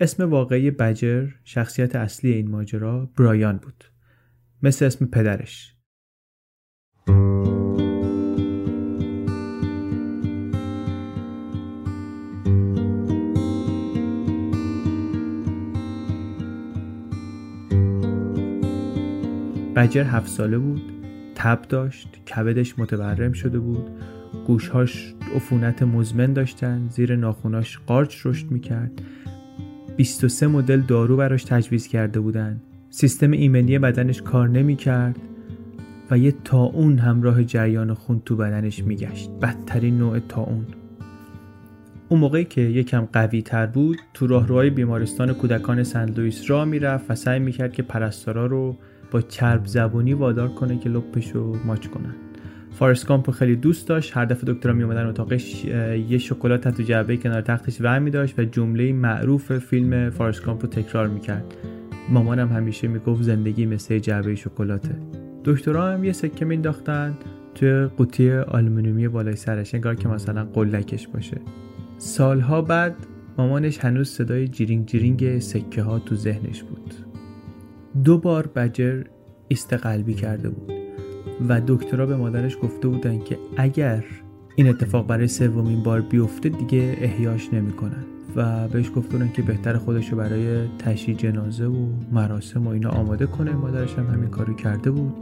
اسم واقعی بجر شخصیت اصلی این ماجرا برایان بود. مثل اسم پدرش. بجر هفت ساله بود تب داشت کبدش متورم شده بود گوشهاش عفونت مزمن داشتن زیر ناخوناش قارچ رشد می‌کرد. 23 مدل دارو براش تجویز کرده بودن. سیستم ایمنی بدنش کار نمی‌کرد و یه طاعون همراه جریان خون تو بدنش میگشت. بدترین نوع طاعون. اون موقعی که یکم قوی تر بود تو راهروهای بیمارستان کودکان سن لوئیس راه می‌رفت و سعی می‌کرد که پرستارا رو با چرب زبونی وادار کنه که لپش رو ماچ کنن. Forrest Gump خیلی دوست داشت. هر دفعه دکترا می اومدن اتاقش یه شکلات تو جعبه کنار تختش ور داشت و جمله معروف فیلم Forrest Gump رو تکرار می‌کرد. مامانم همیشه می‌گفت زندگی مثل جعبه شکلاته. دکترا هم یه سکه مینداختن توی قوطی آلومینیومی بالای سرش انگار که مثلا قلکش باشه. سالها بعد مامانش هنوز صدای جیرینگ جیرینگ سکه ها تو ذهنش بود. دو بار بجر ایست قلبی کرده بود. و دکترها به مادرش گفته بودن که اگر این اتفاق برای سومین بار بیفته دیگه احیاش نمی‌کنن و بهش گفته بودن که بهتر خودش رو برای تشییع جنازه و مراسم و اینا آماده کنه. مادرش هم همین کارو کرده بود.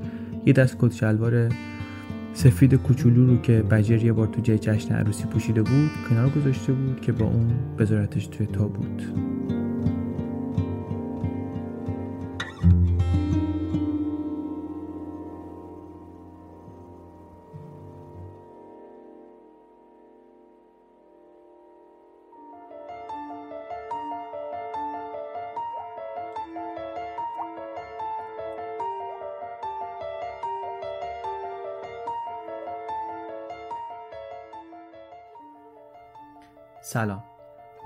یه دست کت شلوار سفید کوچولو رو که بجر یه بار تو جای جشن عروسی پوشیده بود کنار گذاشته بود که با اون بذارتش توی تابوت. سلام.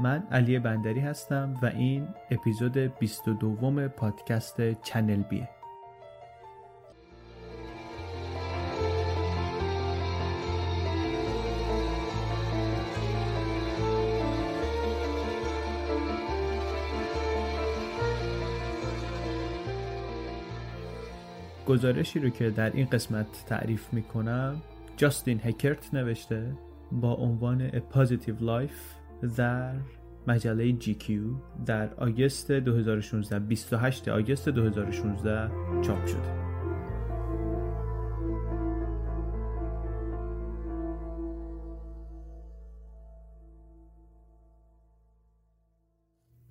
من علی بندری هستم و این اپیزود 22 پادکست چنل بیه. گزارشی رو که در این قسمت تعریف می‌کنم جاستین هکرت نوشته با عنوان A Positive Life. در مجله GQ در آگست 2016 28 آگست 2016 چاپ شده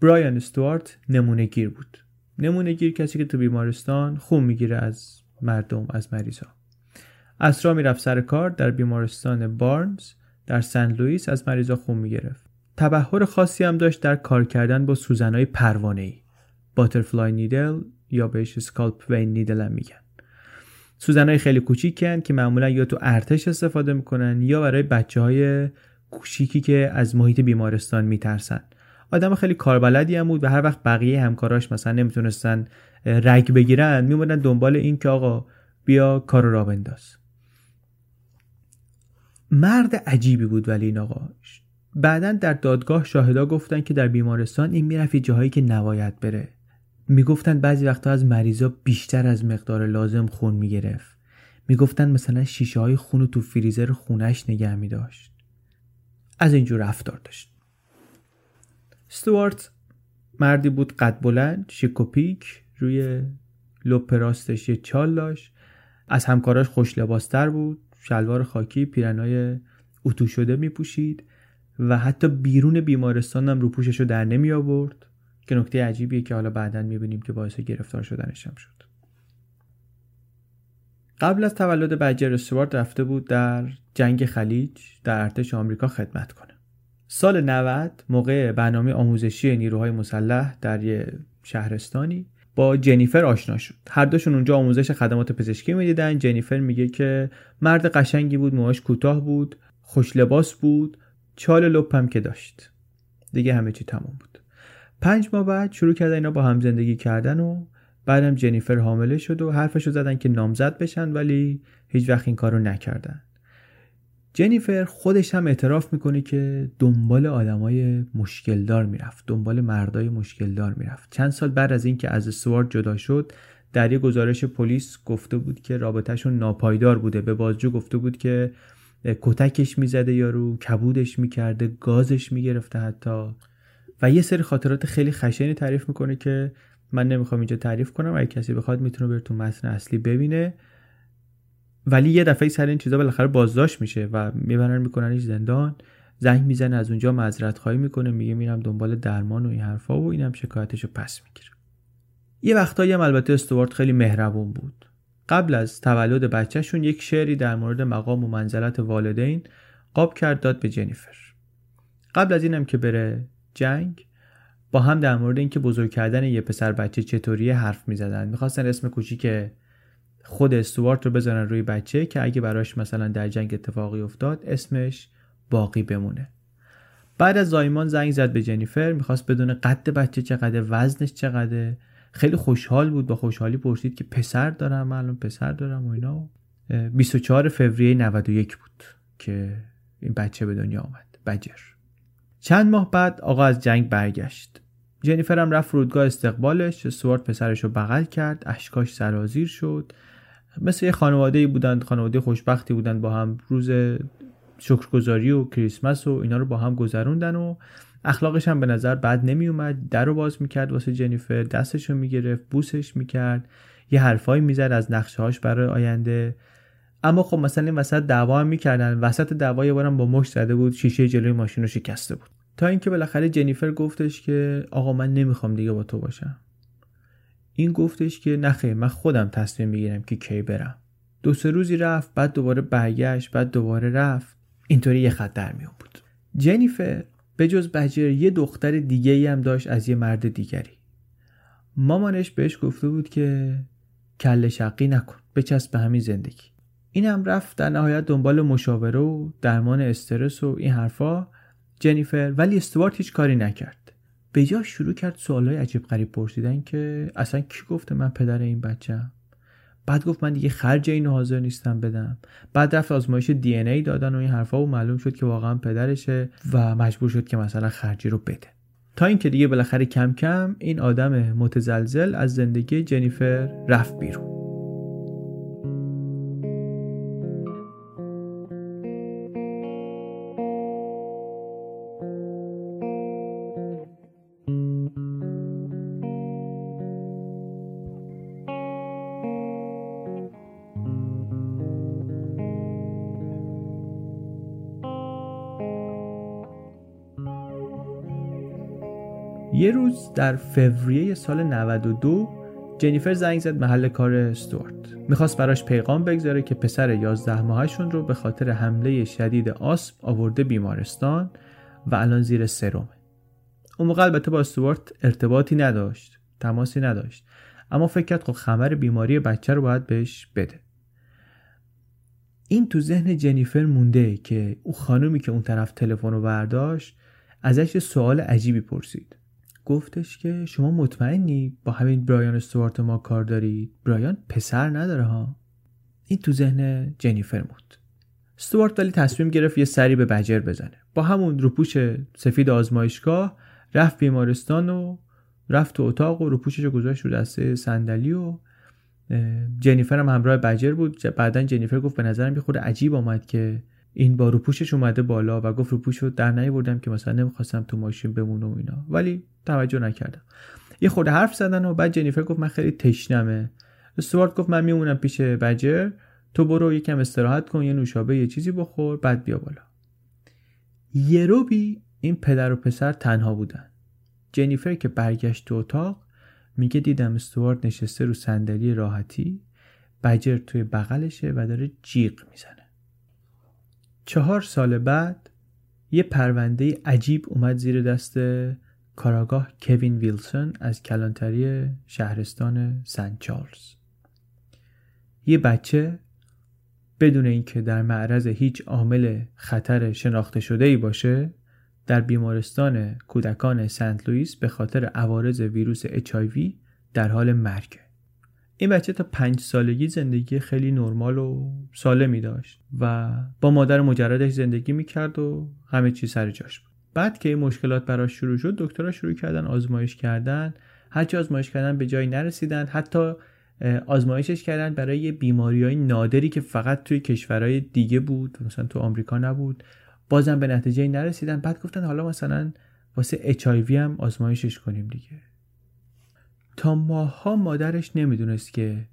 برایان استوارت نمونه گیر بود. نمونه گیر کسی که تو بیمارستان خون می‌گیره از مردم از مریضا اسرا می‌رفت سر کار در بیمارستان بارنز در سن لوئیس از مریضا خون می‌گرفت. تبهر خاصی هم داشت در کار کردن با سوزنهای پروانه ای باترفلای نیدل یا بهش سکالپ وین نیدل هم میگن. سوزنهای خیلی کوچیکن که معمولا یا تو ارتش استفاده می‌کنن یا برای بچه های کوچیکی که از محیط بیمارستان میترسن. آدم خیلی کاربلدی هم بود و هر وقت بقیه همکاراش مثلا نمی‌تونستن رگ بگیرن میمونن دنبال این که آقا بیا کار را بنداز. مرد عجیبی بود ولی این آقا. بعدا در دادگاه شاهدا گفتن که در بیمارستان این می‌رفت جاهایی که نباید بره. می‌گفتن بعضی وقتا از مریضا بیشتر از مقدار لازم خون می‌گرفت. می‌گفتن مثلا شیشه های خون تو فریزر خونش نگه میداشت. از اینجور رفتار داشت. ستوارت مردی بود قد بلند شیکوپیک روی لپ راستش یه چال داشت. از همکاراش خوش لباستر بود شلوار خاکی پیرنای اتو شده می پوشید و حتی بیرون بیمارستان هم رو پوشش رو در نمی آورد که نکته عجیبیه که حالا بعدا می بینیم که باعث گرفتار شدنش هم شد. قبل از تولد بجر استوارت رفته بود در جنگ خلیج در ارتش آمریکا خدمت کنه. سال 90 موقع برنامه آموزشی نیروهای مسلح در یه شهرستانی با جنیفر آشنا شد. هر دوشون اونجا آموزش خدمات پزشکی می‌دیدن. جنیفر میگه که مرد قشنگی بود موهاش کوتاه بود خوش لباس بود چال لپم که داشت. دیگه همه چی تمام بود. پنج ماه بعد شروع کردن اینا با هم زندگی کردن و بعدم جنیفر حامله شد و حرفشو زدن که نامزد بشن ولی هیچ وقت این کارو نکردن. جنیفر خودش هم اعتراف می‌کنه که دنبال آدمای مشکلدار می‌رفت دنبال مردای مشکلدار می‌رفت. چند سال بعد از اینکه از سوارد جدا شد در یه گزارش پلیس گفته بود که رابطهشون ناپایدار بوده. به بازجو گفته بود که کتکش می‌زده یارو کبودش می‌کرده گازش می‌گرفته حتی. و یه سری خاطرات خیلی خشنی تعریف می‌کنه که من نمی‌خوام اینجا تعریف کنم. اگه کسی بخواد می‌تونه بره تو متن اصلی ببینه. ولی یه دفعه سر این چیزا بالاخره بازداشت میشه و می‌برن میکننش زندان. زنگ می‌زنه از اونجا معذرت خواهی می‌کنه میگه میرم دنبال درمان و این حرفا و اینم شکایتشو پس می‌گیره. یه وقتایی هم البته استوارت خیلی مهربون بود. قبل از تولد بچهشون یک شعری در مورد مقام و منزلت والدین قاب کرد داد به جنیفر. قبل از اینم که بره جنگ با هم در مورد اینکه بزرگ کردن یه پسر بچه چطوریه حرف می‌زدن. می‌خواستن اسم کوچیک خود استوارت رو بزنن روی بچه که اگه براش مثلا در جنگ اتفاقی افتاد اسمش باقی بمونه. بعد از زایمان زنگ زد به جنیفر می‌خواست بدون قد بچه چقدر وزنش چقدر خیلی خوشحال بود با خوشحالی پرسید که پسر دارم الان پسر دارم و اینا. 24 فوریه 91 بود که این بچه به دنیا آمد بجر. چند ماه بعد آقا از جنگ برگشت. جنیفر هم رفت فرودگاه استقبالش سوارت پسرش رو بغل کرد اشکاش سرازیر شد. مثل یه خانواده بودند خانواده خوشبختی بودند با هم روز شکرگزاری و کریسمس و اینا رو با هم گذروندن و اخلاقش هم به نظر بد نمی اومد در رو باز می‌کرد واسه جنیفر دستش رو می‌گرفت بوسش می‌کرد. یه حرفایی می‌زد از نقشه هاش برای آینده. اما خب مثلا این وسط دعوا هم می‌کردن. وسط دعوا یه بارم با مشت زده بود شیشه جلوی ماشین رو شکسته بود. تا اینکه بالاخره جنیفر گفتش که آقا من نمی‌خوام دیگه با تو باشم. این گفتش که نخیر من خودم تصمیم می‌گیرم که کی برم. دو سه روزی رفت بعد دوباره برگشت بعد دوباره رفت. اینطوری یه خط در میون بود جنیفر به جز بجر یه دختر دیگه ای هم داشت از یه مرد دیگری. مامانش بهش گفته بود که کل شقی نکن بچسب به همین زندگی. این هم رفت در نهایت دنبال مشاوره و درمان استرس و این حرفا. جنیفر ولی استوارت هیچ کاری نکرد. به جا شروع کرد سوالای عجیب غریب پرسیدن که اصلا کی گفته من پدر این بچه بعد گفت من دیگه خرج اینو حاضر نیستم بدم. بعد رفت آزمایش دی ای دادن و این حرفا و معلوم شد که واقعا پدرشه و مجبور شد که مثلا خرجی رو بده. تا اینکه دیگه بالاخره کم کم این آدم متزلزل از زندگی جنیفر رفت بیرون. روز در فوریه سال 92 جنیفر زنگ زد محل کار استوارت. می‌خواست براش پیغام بگذاره که پسر 11 ماهشون رو به خاطر حمله شدید آسم آورده بیمارستان و الان زیر سرومه. اون موقع البته با استوارت ارتباطی نداشت تماسی نداشت. اما فکر کرد خب خبر بیماری بچه رو باید بهش بده. این تو ذهن جنیفر مونده که او خانومی که اون طرف تلفن رو برداشت ازش سوال عجیبی پرسید. گفتش که شما مطمئنی با همین برایان استوارت ما کار دارید برایان پسر نداره ها؟ این تو ذهن جنیفر بود استوارت ولی تصمیم گرفت یه سری به بجر بزنه. با همون روپوش سفید آزمایشگاه رفت بیمارستان و رفت تو اتاق و روپوشش رو گذاشت رو دسته صندلی و جنیفر هم همراه بجر بود. بعدا جنیفر گفت به نظرم یه خود عجیب آمد که این با روپوشش اومده بالا و گفت روپوش رو در نیاوردم که مثلا نمی‌خواستم تو ماشین بمونه و اینا. ولی توجه نکردم. یه خورده حرف زدن و بعد جنیفر گفت من خیلی تشنمه. استوارت گفت من میمونم پیش بجر. تو برو یکم استراحت کن یه نوشابه یه چیزی بخور بعد بیا بالا. یه روبی این پدر و پسر تنها بودن. جنیفر که برگشت تو اتاق میگه دیدم استوارت نشسته رو صندلی راحتی. بجر توی بغلشه و داره جیغ می‌زنه. چهار سال بعد یه پرونده عجیب اومد زیر دست کاراگاه کوین ویلسون از کلانتری شهرستان سن چارلز. یه بچه بدون اینکه در معرض هیچ عامل خطر شناخته شده ای باشه در بیمارستان کودکان سنت لوئیس به خاطر عوارض ویروس HIV در حال مرگ این بچه تا پنج سالگی زندگی خیلی نرمال و سالمی داشت و با مادر مجردش زندگی می‌کرد و همه چیز سر جاش بود. بعد که این مشکلات براش شروع شد دکترها شروع کردن آزمایش کردن. هرچی آزمایش کردن به جایی نرسیدن. حتی آزمایشش کردن برای بیماری های نادری که فقط توی کشورهای دیگه بود مثلا تو آمریکا نبود. بازم به نتیجه نرسیدن. بعد گفتن حالا مثلا واسه HIV هم آزمایشش کنیم دیگه. تا ماها مادرش نمی‌دونست که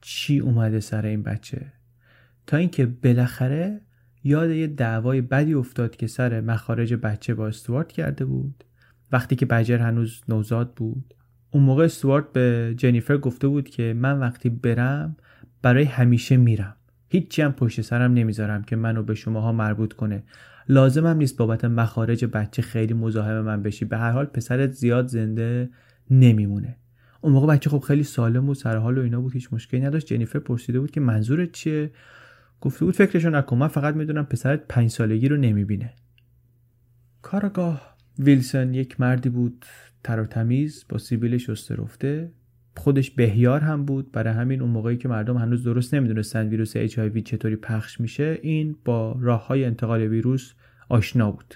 چی اومده سر این بچه. تا اینکه بالاخره یاد یه دعوای بدی افتاد که سر مخارج بچه با استوارت کرده بود. وقتی که بجر هنوز نوزاد بود. اون موقع استوارت به جنیفر گفته بود که من وقتی برم برای همیشه میرم. هیچی هم پشت سرم نمی‌ذارم که منو به شماها مربوط کنه. لازم هم نیست بابت مخارج بچه خیلی مزاحم من بشی. به هر حال پسرت زیاد زنده نمیمونه. اون موقع بچه خب خیلی سالم و سر حال و اینا بود هیچ مشکلی نداشت. جنیفر پرسیده بود که منظورت چیه؟ گفته بود فکرشو نکن من فقط می‌دونم پسرت پنج سالگی رو نمی‌بینه. کارگاه ویلسون یک مردی بود تر و تمیز با سیبیل شسته رفته خودش بهیار هم بود. برای همین اون موقعی که مردم هنوز درست نمی‌دونستن ویروس اچ چطوری پخش میشه این با راه های انتقال ویروس آشنا بود.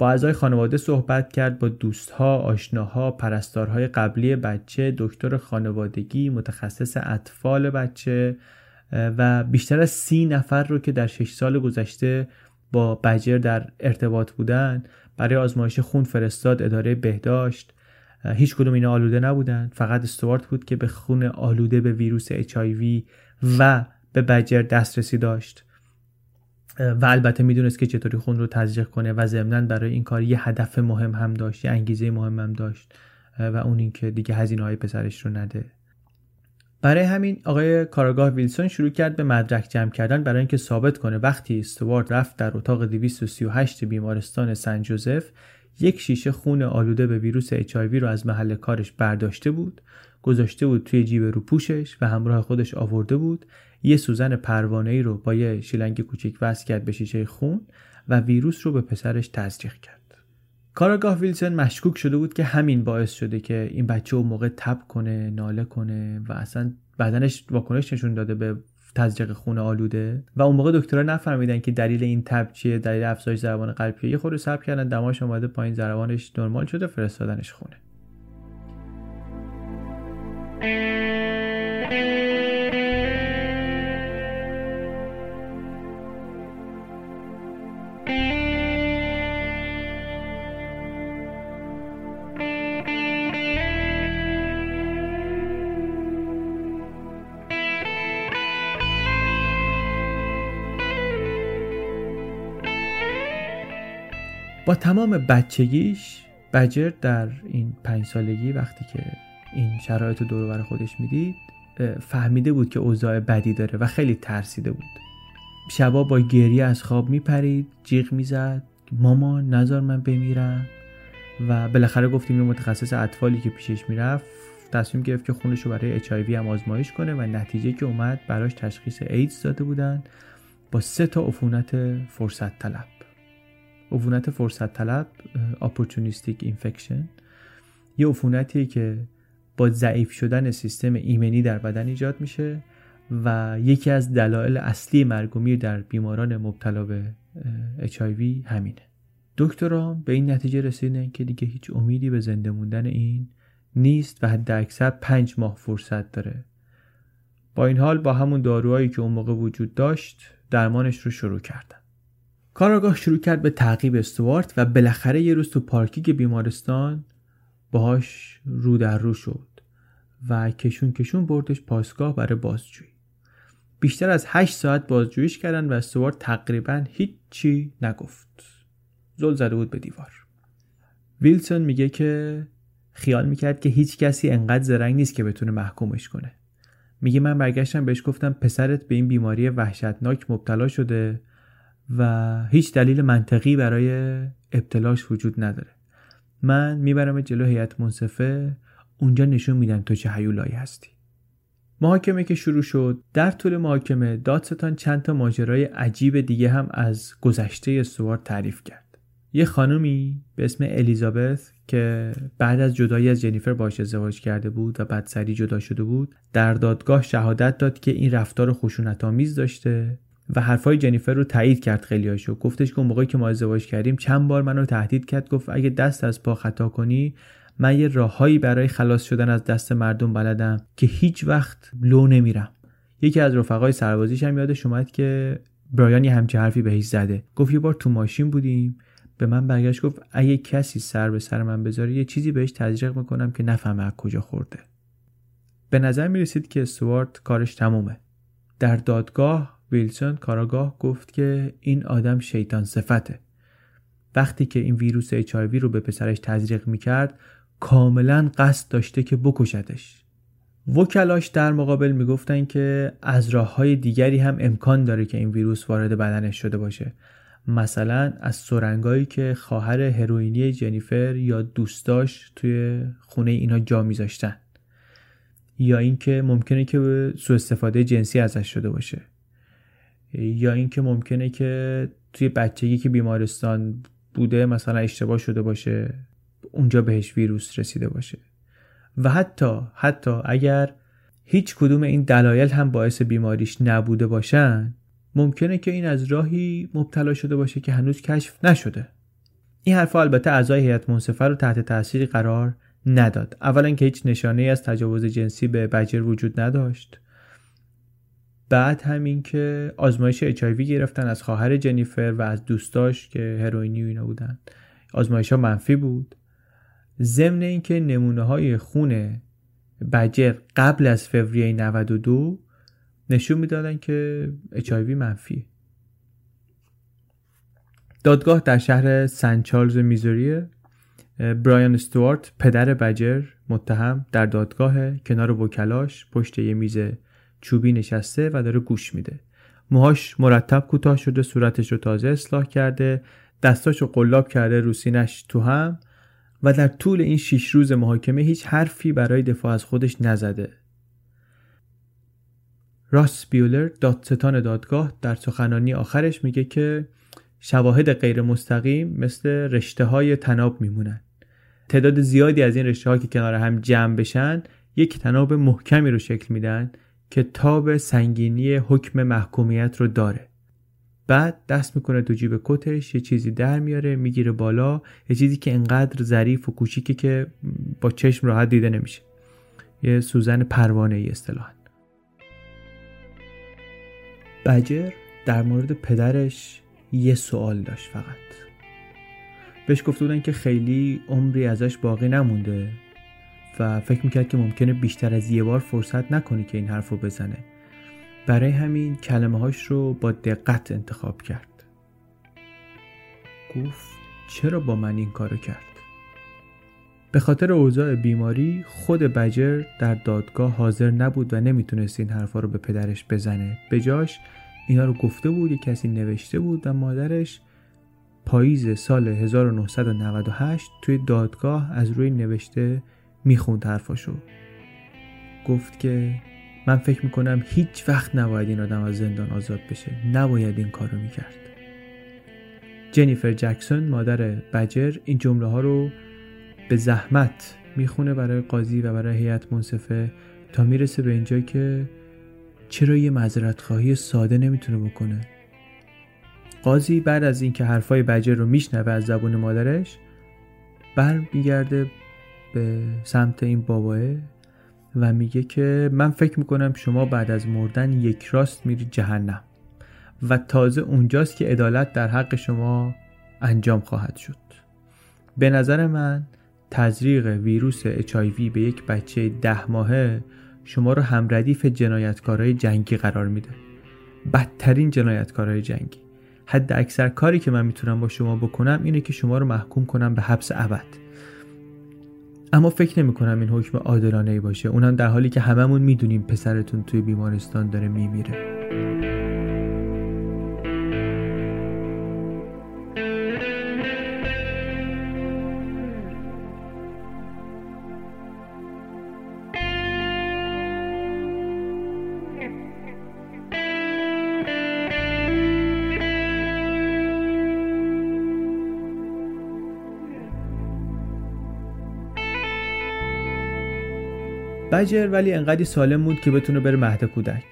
با اعضای خانواده صحبت کرد با دوستها، آشناها، پرستارهای قبلی بچه، دکتر خانوادگی، متخصص اطفال بچه و بیشتر از سی نفر رو که در شش سال گذشته با بجر در ارتباط بودن برای آزمایش خون فرستاد اداره بهداشت. هیچ کدوم اینا آلوده نبودن. فقط استوارت بود که به خون آلوده به ویروس اچ و به بجر دسترسی داشت. و البته می‌دونست که چطوری خون رو تزریق کنه و ضمنا برای این کار یه هدف مهم هم داشت یه انگیزه مهم هم داشت و اون اینکه دیگه هزینه های پسرش رو نده. برای همین آقای کاراگاه ویلسون شروع کرد به مدرک جمع کردن برای اینکه ثابت کنه وقتی استوارد رفت در اتاق 238 بیمارستان سن جوزف یک شیشه خون آلوده به ویروس اچ رو از محل کارش برداشته بود گذاشته بود توی جیب رو پوشش و همراه خودش آورده بود. یه سوزن پروانه رو با یه شیلنگ کوچیک وصل کرد به شیشه خون و ویروس رو به پسرش تزریق کرد. کاراگاه ویلسون مشکوک شده بود که همین باعث شده که این بچه اون موقع تب کنه ناله کنه و اصلا بدنش واکنش نشون داده به تزریق خون آلوده و اون موقع دکترها نفهمیدن که دلیل این تب چیه دلیل افزایش ضربان قلبیه یه خورده صبر کردن دماش اومده پایین ضربانش نرمال شده فرستادنش خونه. با تمام بچگیش بجر در این پنج سالگی وقتی که این شرایط دور بر خودش می‌دید فهمیده بود که اوضاع بدی داره و خیلی ترسیده بود. شبا با گریه از خواب میپرید جیغ می‌زد ماما نظر من بمیرم و بالاخره گفتیم یه متخصص اطفالی که پیشش می‌رفت تصمیم گرفت که خونش رو برای اچ هم آزمایش کنه و نتیجه که اومد براش تشخیص ایدز داده بودن با سه تا عفونت فرصت طلب. عفونت فرصت طلب opportunistic infection یه عفونتیه که با ضعیف شدن سیستم ایمنی در بدن ایجاد میشه و یکی از دلایل اصلی مرگ در بیماران مبتلا به HIV همینه. دکتران به این نتیجه رسیدن که دیگه هیچ امیدی به زنده موندن این نیست و حد اکثر پنج ماه فرصت داره. با این حال با همون داروهایی که اون موقع وجود داشت درمانش رو شروع کردن. کاراگاه شروع کرد به تعقیب استوارت و بالاخره یه روز تو پارکینگ بیمارستان باهاش رو در رو شد و کشون کشون بردش پاسگاه برای بازجویی. بیشتر از هشت ساعت بازجوییش کردن و استوارت تقریبا هیچی نگفت. زل زده بود به دیوار. ویلسون میگه که خیال می‌کرد که هیچ کسی انقدر زرنگ نیست که بتونه محکومش کنه. میگه من برگشتم بهش گفتم پسرت به این بیماری وحشتناک مبتلا شده و هیچ دلیل منطقی برای ابتلاش وجود نداره. من می‌برم جلو هیئت منصفه اونجا نشون میدم تو چه هیولایی هستی. محاکمه که شروع شد در طول محاکمه دادستان چند تا ماجرای عجیب دیگه هم از گذشته سوار تعریف کرد. یه خانومی به اسم الیزابت که بعد از جدایی از جنیفر باش ازدواج کرده بود و بعد سری جدا شده بود در دادگاه شهادت داد که این رفتار خشونت آمیز داشته و حرفای جنیفر رو تایید کرد خیلیاشو گفتش که اون موقعی که ما ازدواج کردیم چند بار منو تهدید کرد. گفت اگه دست از پا خطا کنی من یه راههایی برای خلاص شدن از دست مردم بلدم که هیچ وقت لو نمیرم. یکی از رفقای سربازیش هم یادش اومد که برایان یه همچه حرفی بهش زده. گفت یه بار تو ماشین بودیم. به من برگشت گفت اگه کسی سر به سر من بذاره یه چیزی بهش تزریق می‌کنم که نفهمه از کجا خورده. به نظر می‌رسید که سوارت کارش تمومه. در دادگاه ویلسون کاراگاه گفت که این آدم شیطان صفته. وقتی که این ویروس اچ رو به پسرش تزریق می‌کرد کاملا قصد داشته که بکشدش وکلاش در مقابل می‌گفتن که از راه های دیگری هم امکان داره که این ویروس وارد بدنش شده باشه. مثلا از سرنگایی که خواهر هروئینی جنیفر یا دوستاش توی خونه اینا جا میذاشتن. یا اینکه ممکنه که سوء استفاده جنسی ازش شده باشه. یا اینکه ممکنه که توی بچگی که بیمارستان بوده مثلا اشتباه شده باشه اونجا بهش ویروس رسیده باشه. و حتی حتی اگر هیچ کدوم این دلایل هم باعث بیماریش نبوده باشن ممکنه که این از راهی مبتلا شده باشه که هنوز کشف نشده. این حرفها البته اعضای هیئت منصفه رو تحت تاثیر قرار نداد. اولا که هیچ نشانه از تجاوز جنسی به بجر وجود نداشت. بعد همین که آزمایش اچ گرفتن از خواهر جنیفر و از دوستاش که هروئینی و اینا بودن. آزمایش ها منفی بود. ضمن اینکه نمونه های خون بجر قبل از فوریه 92 نشون می‌دادن که اچ منفی. دادگاه در شهر سن چارلز میزوری برایان استوارت پدر بجر متهم در دادگاه کنار وکلاش پشت یه میز چوبی نشسته و داره گوش میده. موهاش مرتب کوتاه شده صورتش رو تازه اصلاح کرده دستاشو قلاب کرده روسینش تو هم و در طول این شیش روز محاکمه هیچ حرفی برای دفاع از خودش نزده. راس بیولر دادستان دادگاه در سخنانی آخرش میگه که شواهد غیر مستقیم مثل رشته های تناب میمونن. تعداد زیادی از این رشته ها که کنار هم جمع بشن یک تناب محکمی رو شکل میدن که تاب سنگینی حکم محکومیت رو داره. بعد دست می‌کنه تو جیب کتش یه چیزی در میاره می‌گیره بالا یه چیزی که انقدر ظریف و کوچیکه که با چشم راحت دیده نمیشه. یه سوزن پروانه ای اصطلاحا. بجر در مورد پدرش یه سوال داشت فقط. بهش گفته بودن که خیلی عمری ازش باقی نمونده. و فکر می‌کرد که ممکنه بیشتر از یه بار فرصت نکنه که این حرف رو بزنه. برای همین کلمه هاش رو با دقت انتخاب کرد. گفت چرا با من این کارو کرد؟ به خاطر اوضاع بیماری خود بجر در دادگاه حاضر نبود و نمی‌تونست این حرفا رو به پدرش بزنه. به جاش اینا رو گفته بود یه کسی نوشته بود و مادرش پاییز سال 1998 توی دادگاه از روی نوشته می‌خوند حرفاشو. گفت که من فکر می‌کنم هیچ وقت نباید این آدم از زندان آزاد بشه. نباید این کارو می‌کرد. جنیفر جکسون مادر بجر این جمله ها رو به زحمت می‌خونه برای قاضی و برای هیئت منصفه تا می‌رسه به اینجا که چرا یه معذرت خواهی ساده نمی‌تونه بکنه. قاضی بعد از اینکه حرفای بجر رو میشنوه از زبون مادرش برمیگرده به سمت این باباه و میگه که من فکر می‌کنم شما بعد از مردن یک راست میری جهنم و تازه اونجاست که عدالت در حق شما انجام خواهد شد. به نظر من تزریق ویروس HIV به یک بچه ده ماهه شما رو همردیف جنایتکارای جنگی قرار میده. بدترین جنایتکارای جنگی. حد اکثر کاری که من می‌تونم با شما بکنم اینه که شما رو محکوم کنم به حبس ابد. اما فکر نمی کنم این حکم عادلانه ای باشه. اونم در حالی که هممون می‌دونیم پسرتون توی بیمارستان داره میمیره. بجر ولی انقدی سالم بود که بتونه بره مهد کودک.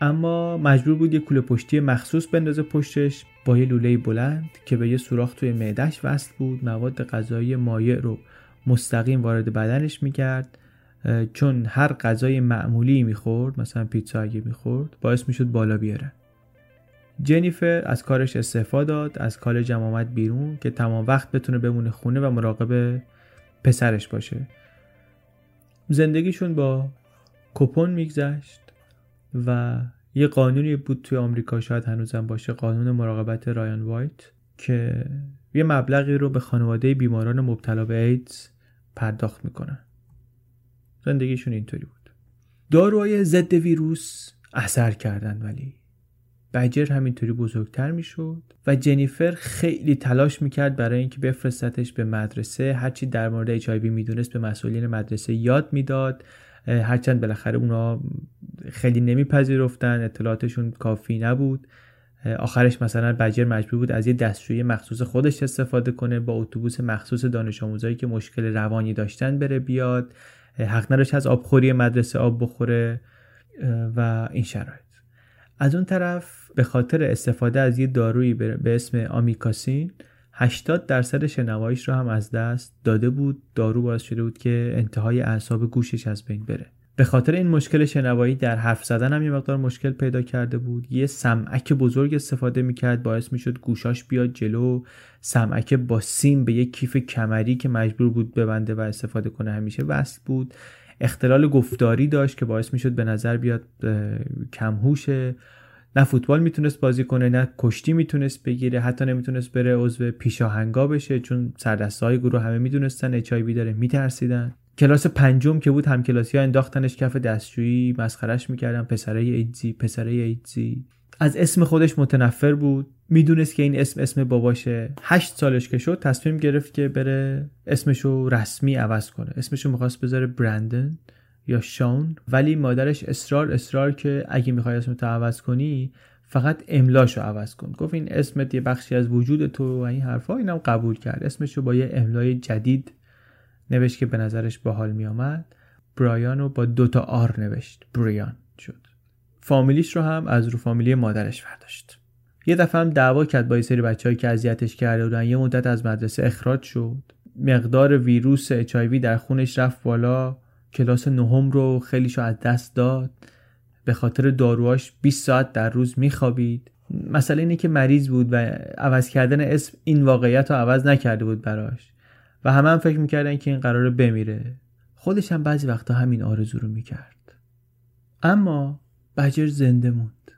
اما مجبور بود یه کوله پشتی مخصوص بندازه پشتش با یه لوله بلند که به یه سوراخ توی معدش وصل بود. مواد غذایی مایع رو مستقیم وارد بدنش می‌کرد چون هر غذای معمولی می‌خورد مثلا پیتزا اگه می‌خورد باعث می‌شد بالا بیاره. جنیفر از کارش استعفا داد از کالج هم آمد بیرون که تمام وقت بتونه بمونه خونه و مراقب پسرش باشه. زندگیشون با کپون میگذشت و یه قانونی بود توی آمریکا شاید هنوزم باشه قانون مراقبت رایان وایت که یه مبلغی رو به خانواده بیماران مبتلا به ایدز پرداخت می‌کنن. زندگیشون اینطوری بود. داروهای ضد ویروس اثر کردن ولی بجر همینطوری بزرگتر می‌شد و جنیفر خیلی تلاش می‌کرد برای اینکه بفرستتش به مدرسه. هرچی در مورد اچ می‌دونست به مسئولین مدرسه یاد می‌داد. هرچند بالاخره اونا خیلی نمیپذیرفتن اطلاعاتشون کافی نبود. آخرش مثلا بجر مجبور بود از یه دستشویی مخصوص خودش استفاده کنه با اتوبوس مخصوص دانش آموزایی که مشکل روانی داشتن بره بیاد. حق نداشت از آبخوری مدرسه آب بخوره و این شرایط. از اون طرف به خاطر استفاده از یه دارویی به اسم آمیکاسین 80 درصد شنواییش رو هم از دست داده بود. دارو باعث شده بود که انتهای اعصاب گوشش از بین بره. به خاطر این مشکل شنوایی در حرف زدن هم یه مقدار مشکل پیدا کرده بود. یه سمعک بزرگ استفاده می‌کرد باعث می‌شد گوشاش بیاد جلو. سمعک با سیم به یک کیف کمری که مجبور بود ببنده و استفاده کنه همیشه وصل بود. اختلال گفتاری داشت که باعث می‌شد به نظر بیاد کمهوشه. نه فوتبال می‌تونست بازی کنه نه کشتی می‌تونست بگیره حتی نمی‌تونست بره عضو پیشاهنگا بشه چون سردستهای گروه همه می‌دونستن اچ داره میترسیدن. کلاس پنجم که بود هم کلاسی ها انداختنش کف دستشویی مسخرش می‌کردن پسره ایدزی پسره ایدزی از اسم خودش متنفر بود می‌دونست که این اسم اسم باباشه. هشت سالش که شد تصمیم گرفت که بره اسمشو رسمی عوض کنه. اسمشو می‌خواست بذاره برندن یا شون ولی مادرش اصرار اصرار که اگه می‌خوای اسمتو عوض کنی فقط املاشو عوض کن. گفت این اسمت یه بخشی از وجود تو و این حرفا اینم قبول کرد. اسمشو با یه املای جدید نوشت که به نظرش باحال میآمد. برایان رو با دوتا آر نوشت. بریان شد. فامیلیش رو هم از رو فامیلی مادرش برداشت. یه دفعه هم دعوا کرد با یه سری بچه‌ای که اذیتش کرده بودن. یه مدت از مدرسه اخراج شد. مقدار ویروس اچ در خونش رفت بالا. کلاس نهم رو خیلیشو از دست داد. به خاطر داروهاش 20 ساعت در روز میخوابید. مسئله اینه که مریض بود و عوض کردن اسم این واقعیت رو عوض نکرده بود براش. و همه هم فکر می‌کردن که این قراره بمیره. خودش هم بعضی وقتا همین آرزو رو می‌کرد. اما بجر زنده موند.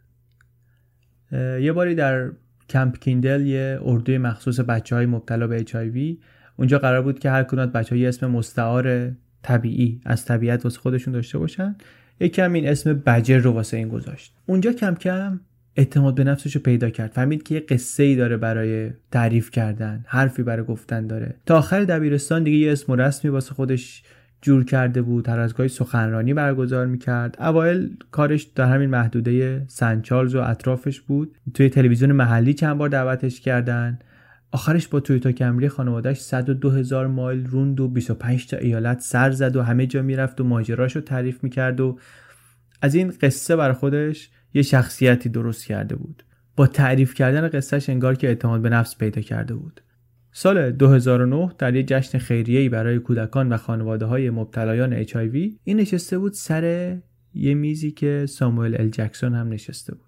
یه باری در کمپ کیندل یه اردوی مخصوص بچه های مبتلا به HIV اونجا قرار بود که هر کنات بچه های اسم مستعار طبیعی از طبیعت واسه خودشون داشته باشن. یکم این اسم بجر رو واسه این گذاشت. اونجا کم کم اعتماد به نفسش رو پیدا کرد. فهمید که یه قصه ای داره برای تعریف کردن. حرفی برای گفتن داره. تا آخر دبیرستان دیگه یه اسم رسمی واسه خودش جور کرده بود. هر از گاهی سخنرانی برگزار می‌کرد. اوایل کارش در همین محدوده سنچارلز و اطرافش بود. توی تلویزیون محلی چند بار دعوتش کردن. آخرش با تویوتا کمری خانوادهش 102 هزار مایل روند و 25 تا ایالت سر زد و همه جا می‌رفت و ماجراش رو تعریف می‌کرد و از این قصه بر خودش یه شخصیتی درست کرده بود. با تعریف کردن قصهش انگار که اعتماد به نفس پیدا کرده بود. سال 2009 در یک جشن خیریه‌ای برای کودکان و خانواده های مبتلایان HIV این نشسته بود سر یه میزی که ساموئل ال جکسون هم نشسته بود.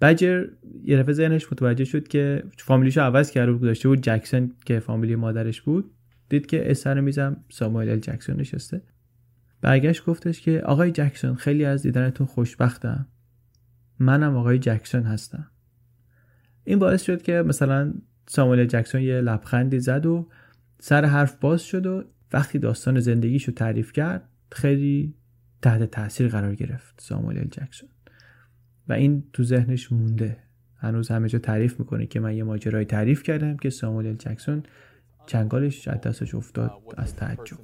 بجر یه دفعه ذهنش متوجه شد که فامیلیشو عوض کرده بود داشته بود جکسون که فامیلی مادرش بود. دید که سر میزم ساموئل جکسون نشسته. برگشت گفتش که آقای جکسون خیلی از دیدنتون خوشبختم. منم آقای جکسون هستم. این باعث شد که مثلا ساموئل جکسون یه لبخندی زد و سر حرف باز شد و وقتی داستان زندگیشو تعریف کرد خیلی تحت تاثیر قرار گرفت ساموئل جکسون. و این تو ذهنش مونده هنوز همه جا تعریف می‌کنه که من یه ماجرای تعریف کردم که ساموئل جکسون چنگالش از دستش افتاد از تعجب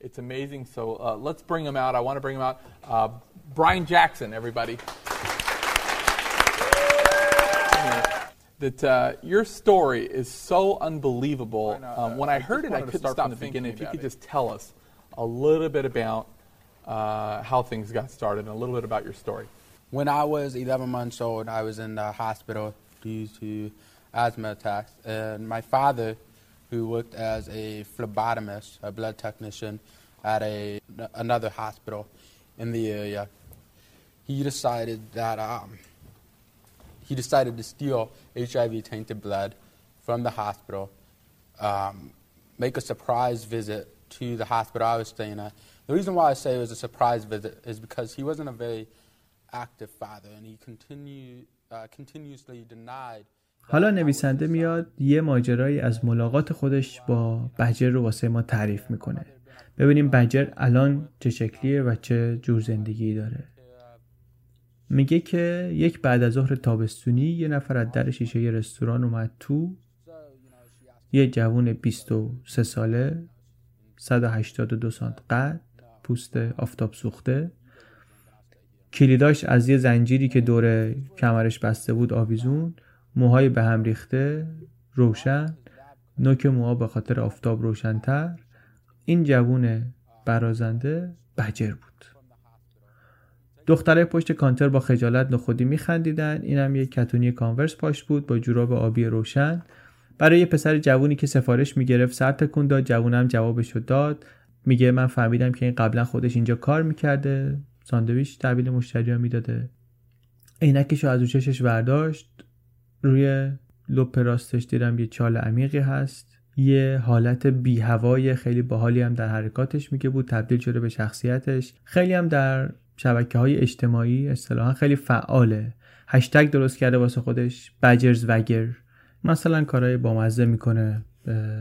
It's amazing. So uh, let's bring him out. I want to bring him out. Uh, Brian Jackson, everybody. that uh, your story is so unbelievable. Um, when I, I heard it, I couldn't stop from the beginning. If you could it. just tell us a little bit about uh, how things got started and a little bit about your story. When I was 11 months old, I was in the hospital due to asthma attacks. And my father, who worked as a phlebotomist, a blood technician at a, another hospital in the area, he decided that um, he decided to steal HIV tainted blood from the hospital, um, make a surprise visit to the hospital I was staying at. The reason why I say it was a surprise visit is because he wasn't a very active father and he continue, uh, continuously denied حالا نویسنده میاد یه ماجرایی از ملاقات خودش با بجر رو واسه ما تعریف می‌کنه. ببینیم بجر الان چه شکلیه و چه جور زندگی داره. میگه که یک بعد از ظهر تابستونی یه نفر از در شیشه یه رستوران اومد تو یه جوون 23 ساله 182 سانت قد. پوست آفتاب سوخته. کلیداش از یه زنجیری که دور کمرش بسته بود آویزون موهای به هم ریخته روشن. نوک موها به خاطر آفتاب روشنتر. این جوون برازنده بجر بود. دختره پشت کانتر با خجالت نخودی میخندیدن. اینم یک کتونی کانورس پاش بود با جوراب آبی روشن. برای یه پسر جوونی که سفارش می‌گرفت سر تکون داد. جوونم جوابشو داد. میگه من فهمیدم که این قبلا خودش اینجا کار می‌کرده ساندویچ تحویل مشتری می‌داده. عینکش از رو چشش برداشت روی لپ راستش دیدم یه چال عمیقی هست. یه حالت بی هوای خیلی باحالی هم در حرکاتش میگه بود تبدیل شده به شخصیتش. خیلی هم در شبکه های اجتماعی اصطلاحا خیلی فعاله. هشتگ درست کرده واسه خودش بجرز وگر. مثلا کارهای بامزه می‌کنه.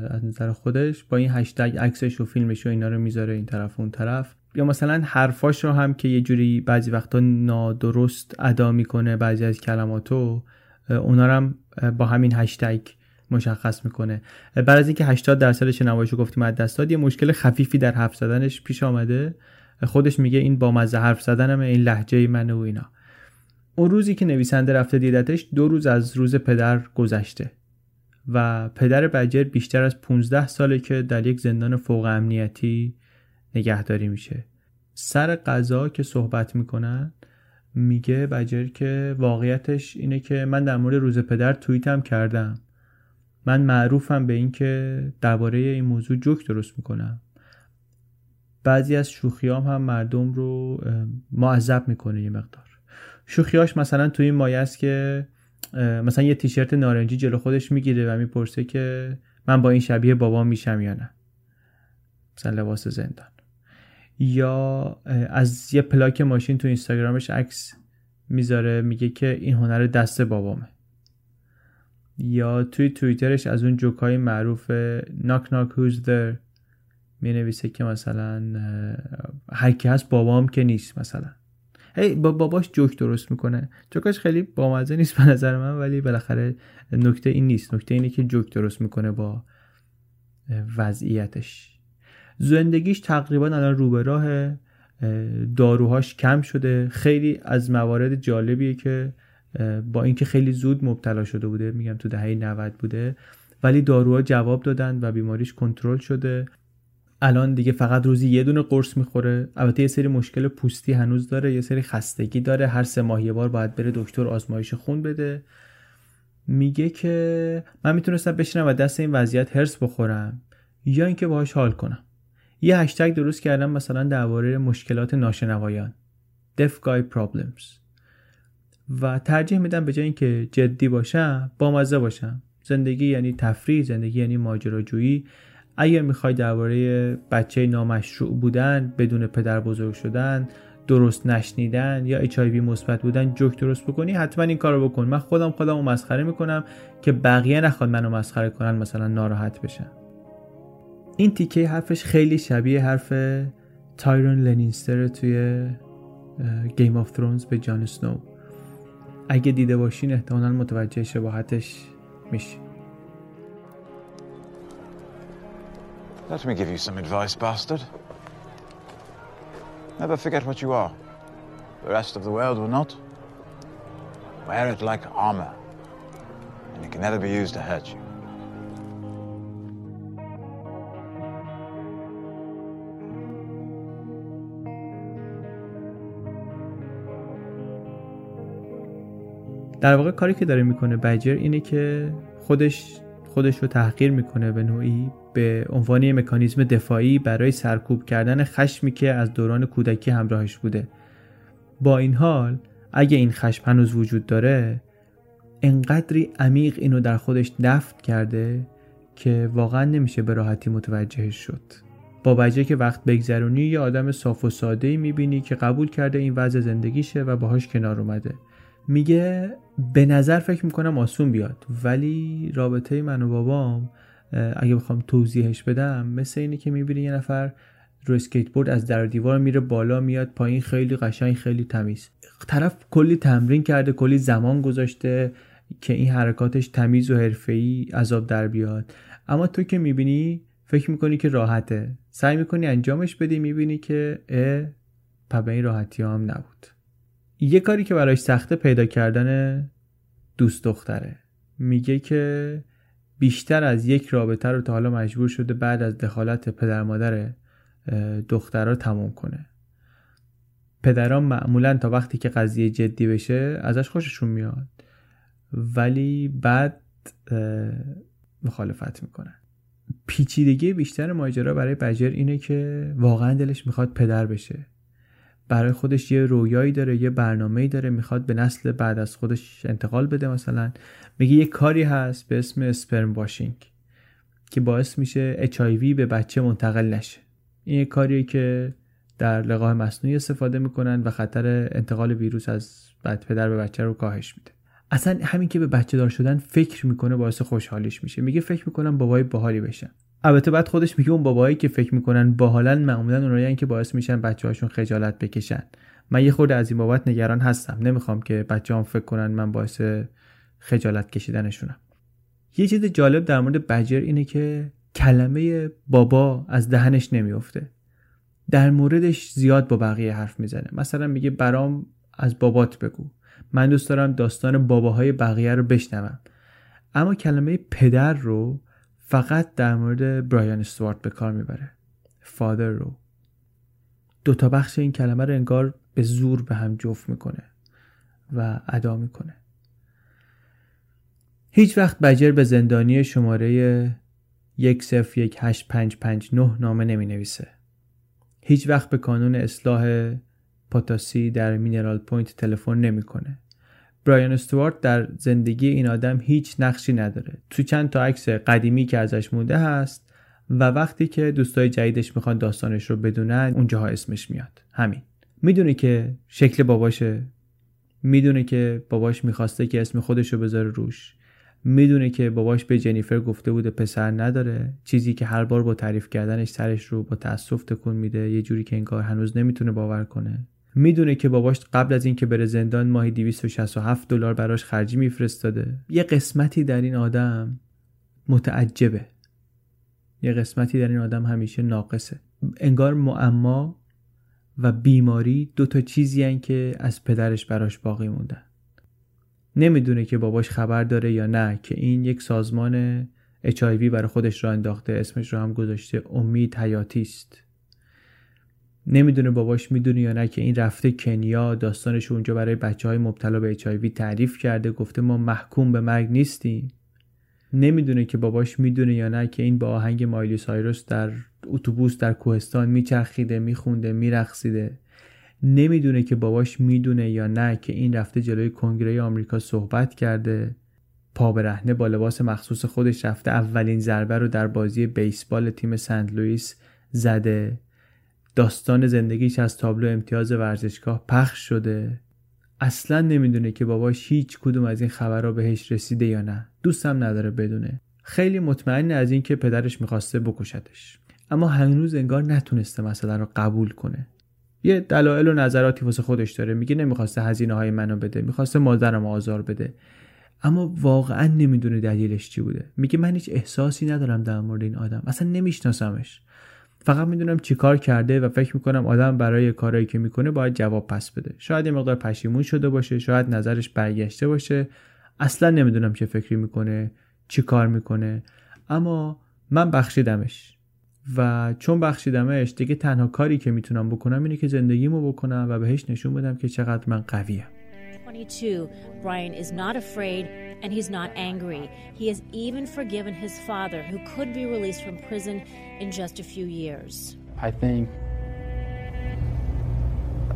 از نظر خودش با این هشتگ عکسش و فیلمش و اینا رو می‌ذاره این طرف و اون طرف. یا مثلا حرفاش رو هم که یه جوری بعضی وقتا نادرست ادا می‌کنه بعضی از کلماتو اونا هم با همین هشتگ مشخص می‌کنه. بعد از اینکه 80 درصد شنواییشو گفتیم از دست داد یه مشکل خفیفی در حرف زدنش پیش آمده. خودش میگه این با مزه حرف زدنم این لحجه منه و اینا. اون روزی که نویسنده رفته دیدتش دو روز از روز پدر گذشته. و پدر بجر بیشتر از 15 ساله که در یک زندان فوق امنیتی نگهداری میشه. سر قضا که صحبت می‌کنن میگه بجر که واقعیتش اینه که من در مورد روز پدر توییتم کردم. من معروفم به این که درباره این موضوع جوک درست می‌کنم. بعضی از شوخیام هم مردم رو معذب می‌کنه یه مقدار. شوخیاش مثلا توی این مایه است که مثلا یه تیشرت نارنجی جلو خودش می‌گیره و می‌پرسه که من با این شبیه بابام میشم یا نه. مثلا لباس زندان. یا از یه پلاک ماشین تو اینستاگرامش عکس می‌ذاره میگه که این هنر دست بابامه. یا توی توییترش از اون جوکای معروف ناک ناک در می نویسه که مثلا هر کی هست بابام که نیست مثلا. هی با باباش جوک درست می‌کنه. جوکاش خیلی بامزه نیست به نظر من ولی بالاخره نکته این نیست. نکته اینه که جوک درست می‌کنه با وضعیتش. زندگیش تقریبا الان رو به راه داروهاش کم شده. خیلی از موارد جالبیه که با اینکه خیلی زود مبتلا شده بوده میگم تو دهه 90 بوده ولی داروها جواب دادن و بیماریش کنترل شده. الان دیگه فقط روزی یه دونه قرص می‌خوره. البته یه سری مشکل پوستی هنوز داره یه سری خستگی داره. هر سه ماه یه بار باید بره دکتر آزمایش خون بده. میگه که من می‌تونستم بشینم و دست این وضعیت هرس بخورم یا اینکه باهاش حال کنم. یه هشتگ درست کردم مثلا درباره مشکلات ناشنوایان. Deaf guy problems. و ترجیح میدم به جای اینکه جدی باشم با مزه باشم. زندگی یعنی تفریح زندگی یعنی ماجراجویی. اگر می‌خوای درباره بچه نامشروع بودن بدون پدر بزرگ شدن درست نشنیدن یا اچ مثبت بودن جوک درست بکنی حتما این کارو بکن. من خودم خودم رو مسخره می‌کنم که بقیه نخواد منو مسخره کنن مثلا ناراحت بشن. این تیکه حرفش خیلی شبیه حرف تیریون لنیستر توی Game of Thrones به جان سنو. اگه دیده باشین احتمالا متوجه شباهتش میشه Let me give you some advice, bastard. Never forget what you are. The rest of the world will not. Wear it like armor, and it can never be used to hurt you. در واقع کاری که داره میکنه بجر اینه که خودش خودش رو تحقیر می‌کنه به نوعی به عنوان مکانیزم دفاعی برای سرکوب کردن خشمی که از دوران کودکی همراهش بوده. با این حال اگه این خشم هنوز وجود داره انقدری عمیق اینو در خودش نفت کرده که واقعا نمیشه به راحتی متوجهش شد. با وجه که وقت بگذرونی یه آدم صاف و ساده ای می‌بینی که قبول کرده این وضع زندگیشه و باهاش کنار اومده. میگه به نظر فکر می‌کنم آسون بیاد ولی رابطه من و بابام اگه بخوام توضیحش بدم مثل اینه که می‌بینی یه نفر رو اسکیت بورد از در دیوار میره بالا میاد پایین خیلی قشنگ خیلی تمیز. طرف کلی تمرین کرده کلی زمان گذاشته که این حرکاتش تمیز و حرفه‌ای عذاب در بیاد. اما تو که می‌بینی فکر می‌کنی که راحته. سعی می‌کنی انجامش بدی می‌بینی که اه به این راحتی هم نبود. یه کاری که براش سخته پیدا کردن دوست دختره. میگه که بیشتر از یک رابطه رو تا حالا مجبور شده بعد از دخالت پدر مادر دخترها تموم کنه. پدران معمولا تا وقتی که قضیه جدی بشه ازش خوششون میاد. ولی بعد مخالفت می‌کنن. پیچیدگی بیشتر ماجرا برای بجر اینه که واقعا دلش می‌خواد پدر بشه. برای خودش یه رویایی داره یه برنامه‌ای داره می‌خواد به نسل بعد از خودش انتقال بده مثلا. میگه یه کاری هست به اسم اسپرم واشینگ که باعث میشه HIV به بچه منتقل نشه. این یه کاریه که در لقاح مصنوعی استفاده می‌کنن و خطر انتقال ویروس از بعد پدر به بچه رو کاهش میده. اصلا همین که به بچه دار شدن فکر می‌کنه باعث خوشحالیش میشه. میگه فکر می‌کنم بابای باحالی بشن البته بعد خودش میگه اون بابایی که فکر می‌کنن باحالن معمولا اونایی که باعث میشن بچه هاشون خجالت بکشن. من یه خورده از این بابت نگران هستم. نمی‌خوام که بچه هم فکر کنن من باعث خجالت کشیدنشونم. یه چیز جالب در مورد بجر اینه که کلمه بابا از دهنش نمیافته. در موردش زیاد با بقیه حرف می‌زنه. مثلا میگه برام از بابات بگو. من دوست دارم داستان باباهای بقیه رو بشنوم. اما کلمه پدر رو فقط در مورد برایان استوارت به کار می‌بره فادر رو دوتا بخش این کلمه رو انگار به زور به هم جفت می‌کنه و ادعا می‌کنه هیچ وقت بجر به زندانی شماره 101559 نامه نمی نویسه. هیچ وقت به کانون اصلاح پاتاسی در مینرال پوینت تلفن نمی‌کنه. برایان استوارت در زندگی این آدم هیچ نقشی نداره. تو چند تا عکس قدیمی که ازش مونده هست و وقتی که دوستای جدیدش می‌خوان داستانش رو بدونن اونجاها اسمش میاد. همین. می‌دونه که شکل باباشه می‌دونه که باباش می‌خواسته که اسم خودش رو بذاره روش می‌دونه که باباش به جنیفر گفته بوده پسر نداره چیزی که هر بار با تعریف کردنش سرش رو با تاسف تکون میده یه جوری که انگار هنوز نمی‌تونه باور کنه می‌دونه که باباش قبل از اینکه بره زندان ماهی 267 دلار براش خرجی میفرستاده. یه قسمتی در این آدم متعجبه. یه قسمتی در این آدم همیشه ناقصه. انگار معما و بیماری دو تا چیزی که از پدرش براش باقی موندن. نمی‌دونه که باباش خبر داره یا نه که این یک سازمان HIV برای خودش را انداخته اسمش رو هم گذاشته امید حیاتی است. نمی‌دونه باباش می‌دونه یا نه که این رفته کنیا داستانش اونجا برای بچه های مبتلا به HIV تعریف کرده گفته ما محکوم به مرگ نیستیم. نمی‌دونه که باباش می‌دونه یا نه که این با آهنگ مایلی سایروس در اتوبوس در کوهستان میچرخیده میخونده میرقصیده. نمی‌دونه که باباش می‌دونه یا نه که این رفته جلوی کنگره آمریکا صحبت کرده. پا برهنه با لباس مخصوص خودش رفته اولین ضربه رو در بازی بیسبال تیم سنت لوئیس زده. داستان زندگیش از تابلو امتیاز ورزشگاه پخش شده. اصلا نمی‌دونه که باباش هیچ کدوم از این خبرها بهش رسیده یا نه. دوستم نداره بدونه. خیلی مطمئن از اینکه پدرش می‌خواسته بکشتش. اما هنوز انگار نتونسته مسئله رو قبول کنه. یه دلایل و نظراتی واسه خودش داره. میگه نمی‌خواسته هزینه های منو بده. می‌خواسته مادرم آزار بده. اما واقعا نمی‌دونه دلیلش چی بوده. میگه من هیچ احساسی ندارم در مورد این آدم. اصلا نمیشناسمش. فقط می‌دونم چیکار کرده و فکر می‌کنم آدم برای کارهایی که می‌کنه باید جواب پس بده. شاید یه مقدار پشیمون شده باشه شاید نظرش برگشته باشه. اصلا نمی‌دونم چه فکری می‌کنه چی کار می‌کنه. اما من بخشیدمش. و چون بخشیدمش دیگه تنها کاری که می‌تونم بکنم اینه که زندگیمو بکنم و بهش نشون بدم که چقدر من قویم. 22, Brian is not afraid and he's not angry. He has even forgiven his father, who could be released from prison in just a few years. I think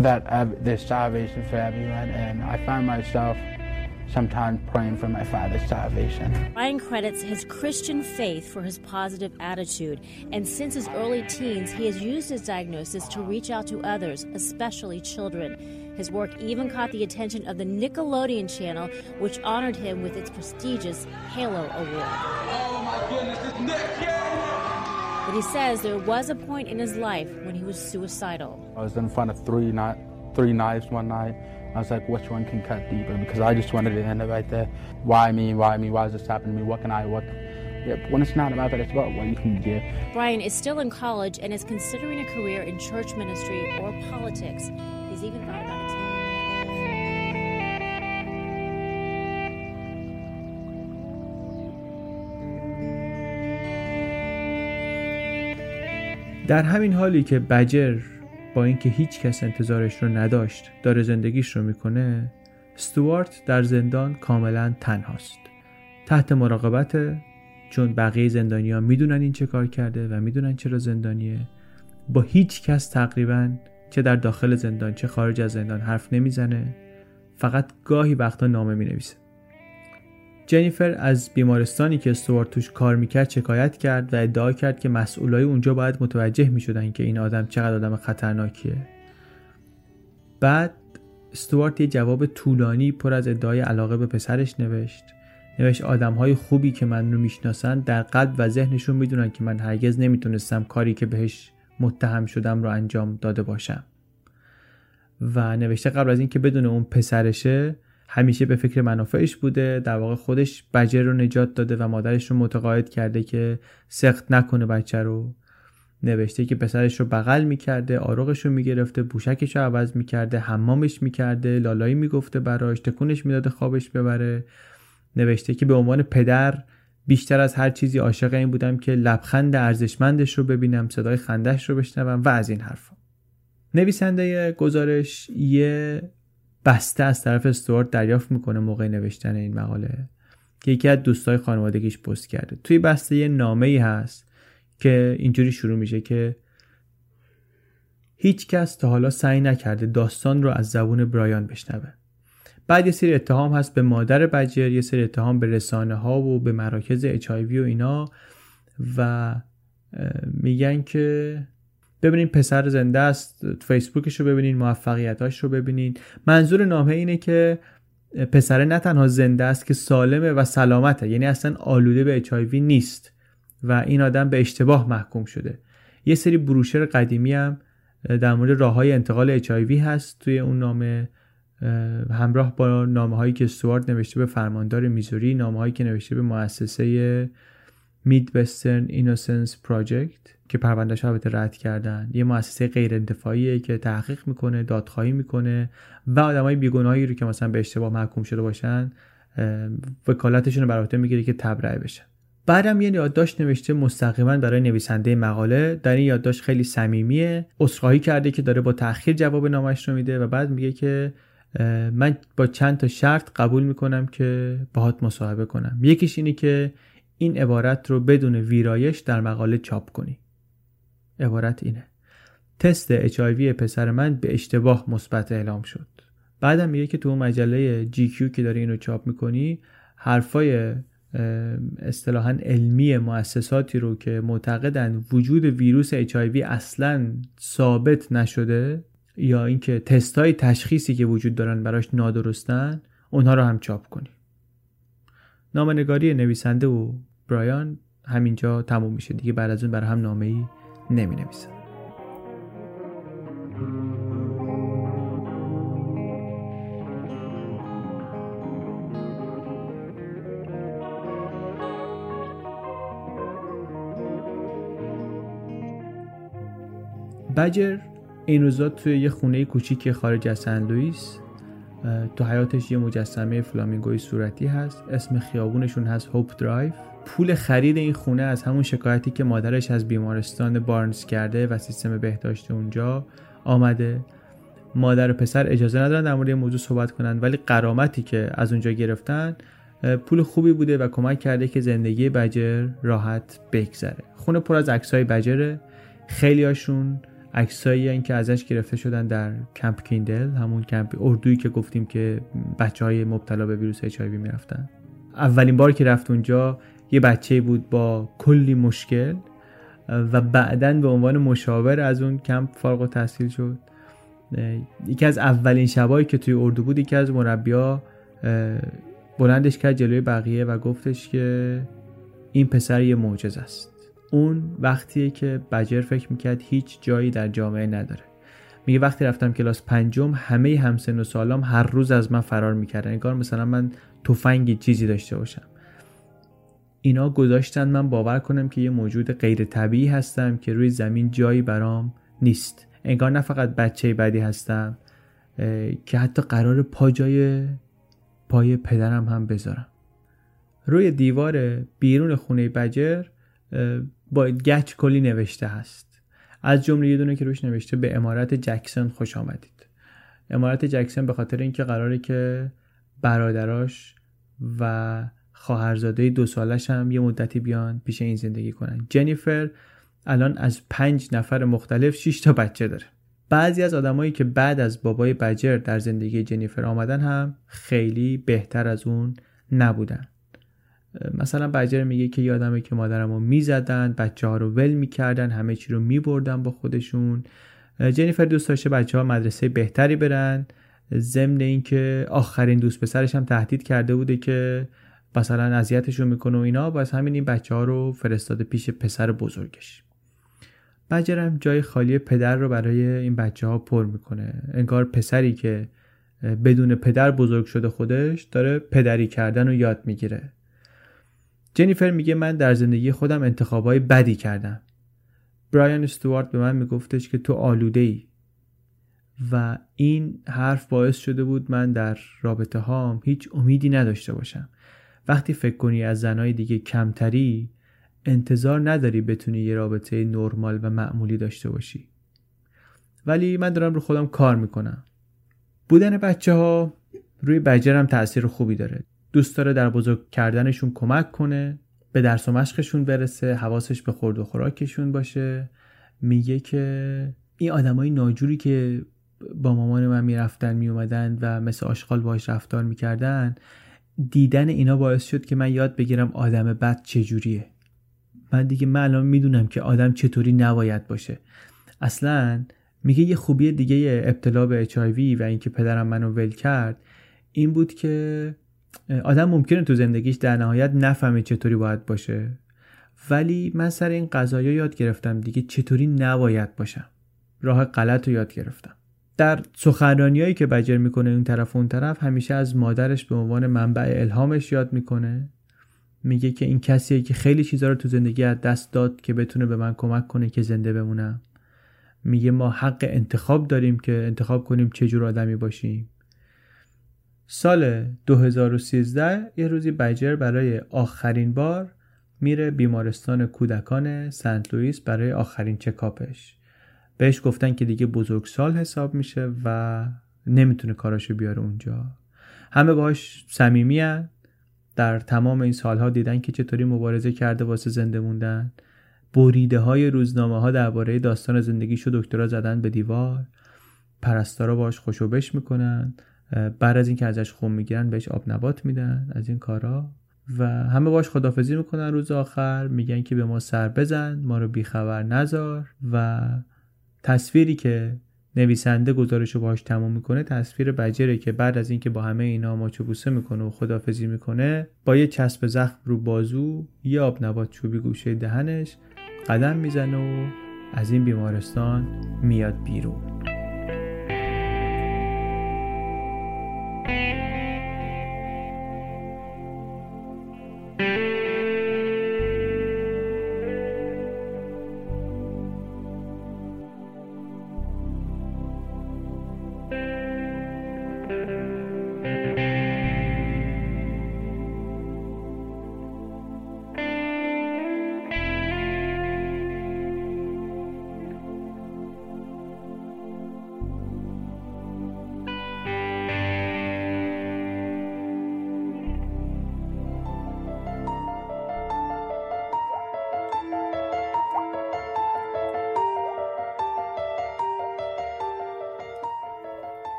that there's salvation for everyone, and I find myself sometimes praying for my father's salvation. Ryan credits his Christian faith for his positive attitude, and since his early teens, he has used his diagnosis to reach out to others, especially children. His work even caught the attention of the Nickelodeon channel, which honored him with its prestigious Halo Award. Oh my goodness, it's Nick! Yeah! But he says there was a point in his life when he was suicidal. I was in front of three, not, three knives one night. I was like, which one can cut deeper? Because I just wanted to end it right there. Why me? Why me? Why is this happening to me? What can I? What? Yeah, when it's not about that, it's about what you can give. Brian is still in college and is considering a career in church ministry or politics. Even thought about attending. در همین حالی که بجر با اینکه هیچ کس انتظارش رو نداشت داره زندگیش رو می‌کنه استوارت در زندان کاملا تنهاست تحت مراقبت چون بقیه زندانیا می‌دونن این چه کار کرده و می‌دونن چرا زندانیه با هیچ کس تقریبا چه در داخل زندان چه خارج از زندان حرف نمی‌زنه. فقط گاهی وقتا نامه می‌نویسه. جنیفر از بیمارستانی که استوارت توش کار می‌کرد شکایت کرد و ادعا کرد که مسئولای اونجا باید متوجه می‌شدن که این آدم چقدر آدم خطرناکیه. بعد استوارت یه جواب طولانی پر از ادعای علاقه به پسرش نوشت. نوشت آدم های خوبی که من رو می‌شناسن در قلب و ذهنشون می‌دونن که من هرگز نمی‌تونستم کاری که بهش متهم شدم رو انجام داده باشم. و نوشته قبل از اینکه بدون اون پسرشه همیشه به فکر منافعش بوده در واقع خودش بجر رو نجات داده و مادرش رو متقاعد کرده که سخت نکنه بچه رو. نوشته که پسرش رو بغل می‌کرده آروغش رو می‌گرفته بوشکش رو عوض می‌کرده حمامش می‌کرده لالایی می‌گفته براش تکونش می‌داده خوابش ببره. نوشته که به عنوان پدر بیشتر از هر چیزی عاشق این بودم که لبخند ارزشمندش رو ببینم صدای خندش رو بشنوم و از این حرفا. نویسنده گزارش یه بسته از طرف استوارت دریافت می‌کنه موقع نوشتن این مقاله که یکی از دوستای خانوادگیش پست کرده. توی بسته یه نامه ای هست که اینجوری شروع میشه که هیچ کس تا حالا سعی نکرده داستان رو از زبون برایان بشنوه. بعد یه سری اتهام هست به مادر بجر یه سری اتهام به رسانه ها و به مراکز اچ و اینا و میگن که ببینین پسر زنده است فیسبوکش رو ببینین موفقیتاش رو ببینین. منظور نامه اینه که پسره نه تنها زنده است که سالمه و سلامته یعنی اصلا آلوده به اچ نیست و این آدم به اشتباه محکوم شده. یه سری بروشر قدیمی هم در مورد راه های انتقال اچ هست توی اون نامه. همراه با نامه هایی که سوارد نوشته به فرماندار میزوری نامه هایی که نوشته به مؤسسه مید وسترن اینوسنس پراجکت که پروندهش البته رد کردن. یه مؤسسه غیر انتفاعیه که تحقیق می‌کنه دادخواهی می‌کنه و آدمای بیگناهی رو که مثلا به اشتباه محکوم شده باشن وکالتشون رو بر می‌گیره که تبرئه بشن بعدم یه یادداشت نوشته مستقیما برای نویسنده مقاله. در این یادداشت خیلی صمیمیه. عذرخواهی کرده که داره با تاخیر جواب نامش رو میده و بعد میگه که من با چند تا شرط قبول می‌کنم که باهات مصاحبه کنم. یکیش اینه که این عبارت رو بدون ویرایش در مقاله چاپ کنی. عبارت اینه. تست HIV پسر من به اشتباه مثبت اعلام شد. بعدم میگه که تو مجله GQ که داری اینو چاپ می‌کنی حرفای اصطلاحا علمی مؤسساتی رو که معتقدن وجود ویروس HIV اصلا ثابت نشده یا اینکه تستای تشخیصی که وجود دارن براش نادرستن اونها رو هم چاپ کنی نامنگاری نویسنده و برایان همینجا تموم میشه دیگه بعد از اون برای هم نامه ای نمی نویسن بجر این روزا توی یه خونه کوچیک خارج از سن لوئیس تو حیاطش یه مجسمه فلامینگوی صورتی هست. اسم خیابونشون هست Hope Drive پول خرید این خونه از همون شکایتی که مادرش از بیمارستان بارنز کرده و سیستم بهداشت اونجا آمده. مادر و پسر اجازه ندارن در مورد این موضوع صحبت کنن ولی غرامتی که از اونجا گرفتن پول خوبی بوده و کمک کرده که زندگی بجر راحت بگذره. خونه پر از عکسای بجره. خیلی هاشون عکسایی که ازش گرفته شدن در کمپ کیندل همون کمپ اردویی که گفتیم که بچه های مبتلا به ویروس اچ می‌رفتن. اولین بار که رفت اونجا یه بچه بود با کلی مشکل و بعدا به عنوان مشاور از اون کمپ فارغ و تحصیل شد. یکی از اولین شبایی که توی اردو بود یکی از مربیا بلندش کرد جلوی بقیه و گفتش که این پسر یه معجز است. اون وقتیه که بجر فکر می‌کرد هیچ جایی در جامعه نداره. میگه وقتی رفتم کلاس پنجم همه همسن و سالام هر روز از من فرار می‌کردن. انگار مثلا من تفنگی چیزی داشته باشم. اینا گذاشتن من باور کنم که یه موجود غیر طبیعی هستم که روی زمین جایی برام نیست. انگار نه فقط بچه بدی هستم که حتی قرار پا جای پای پدرم هم بذارم. روی دیوار بیرون خونه بجر با گچ کلی نوشته هست. از جمله یه دونه که روش نوشته به امارت جکسون خوش آمدید. امارت جکسون به خاطر اینکه قراره که برادراش و خواهرزاده دو سالش هم یه مدتی بیان پیش این زندگی کنن. جنیفر الان از پنج نفر مختلف 6 تا بچه داره. بعضی از آدمایی که بعد از بابای بجر در زندگی جنیفر آمدن هم خیلی بهتر از اون نبودن. مثلا بجر میگه که یادمه که مادرمو می‌زدن بچه ها رو ول می‌کردن همه چی رو میبردن با خودشون. جنیفر دوست داشته بچه ها مدرسه بهتری برن. ضمن اینکه آخرین دوست پسرش هم تهدید کرده بوده که مثلا اذیتشون می‌کنه و اینا. باز همین این بچه ها رو فرستاده پیش پسر بزرگش. بجرم جای خالی پدر رو برای این بچه ها پر می‌کنه. انگار پسری که بدون پدر بزرگ شده خودش داره پدری کردن رو یاد می‌گیره. جنیفر میگه من در زندگی خودم انتخابای بدی کردم. برایان استوارت به من میگفتش که تو آلوده ای و این حرف باعث شده بود من در رابطه هام هیچ امیدی نداشته باشم. وقتی فکر کنی از زنای دیگه کمتری انتظار نداری بتونی یه رابطه نرمال و معمولی داشته باشی. ولی من دارم رو خودم کار می‌کنم. بودن بچه ها روی بجرم تاثیر خوبی داره. دوست داره در بزرگ کردنشون کمک کنه به درس و مشقشون برسه حواسش به خورد و خوراکشون باشه. میگه که این آدمای ناجوری که با مامان من می‌رفتن میومدن و مثل آشغال باش رفتار می‌کردن دیدن اینا باعث شد که من یاد بگیرم آدم بد چجوریه. من دیگه من الان می‌دونم که آدم چطوری نباید باشه. اصلا میگه یه خوبی دیگه ابتلا به HIV و اینکه پدرم منو ول کرد این بود که آدم ممکنه تو زندگیش در نهایت نفهمه چطوری باید باشه. ولی من سر این قضايا یاد گرفتم دیگه چطوری نباید باشم. راه غلط رو یاد گرفتم. در سخنرانیایی که بجر می‌کنه اون طرف و اون طرف همیشه از مادرش به عنوان منبع الهامش یاد می‌کنه. میگه که این کسیه که خیلی چیزا رو تو زندگی از دست داد که بتونه به من کمک کنه که زنده بمونم. میگه ما حق انتخاب داریم که انتخاب کنیم چه جور آدمی باشیم. سال 2013 یه روزی بجر برای آخرین بار میره بیمارستان کودکان سنت لوئیس برای آخرین چکاپش. بهش گفتن که دیگه بزرگسال حساب میشه و نمی‌تونه کاراشو بیاره اونجا. همه باش صمیمی در تمام این سالها دیدن که چطوری مبارزه کرده واسه زنده موندن. بریده های روزنامه ها درباره داستان زندگیشو دکترا زدن به دیوار. پرستارا باش خوشوبش می‌کنن. بعد از اینکه ازش خون می‌گیرن بهش آب نبات میدن از این کارا. و همه باش خدافزی می‌کنن روز آخر. میگن که به ما سر بزن ما رو بیخبر نزار و تصویری که نویسنده گزارش رو باهاش تموم می‌کنه تصویر بجره که بعد از اینکه با همه اینا ماچو بوسه می‌کنه و خدافزی می‌کنه با یه چسب زخم رو بازو یه آب نبات چوبی گوشه دهنش قدم می‌زنه و از این بیمارستان میاد بیرون.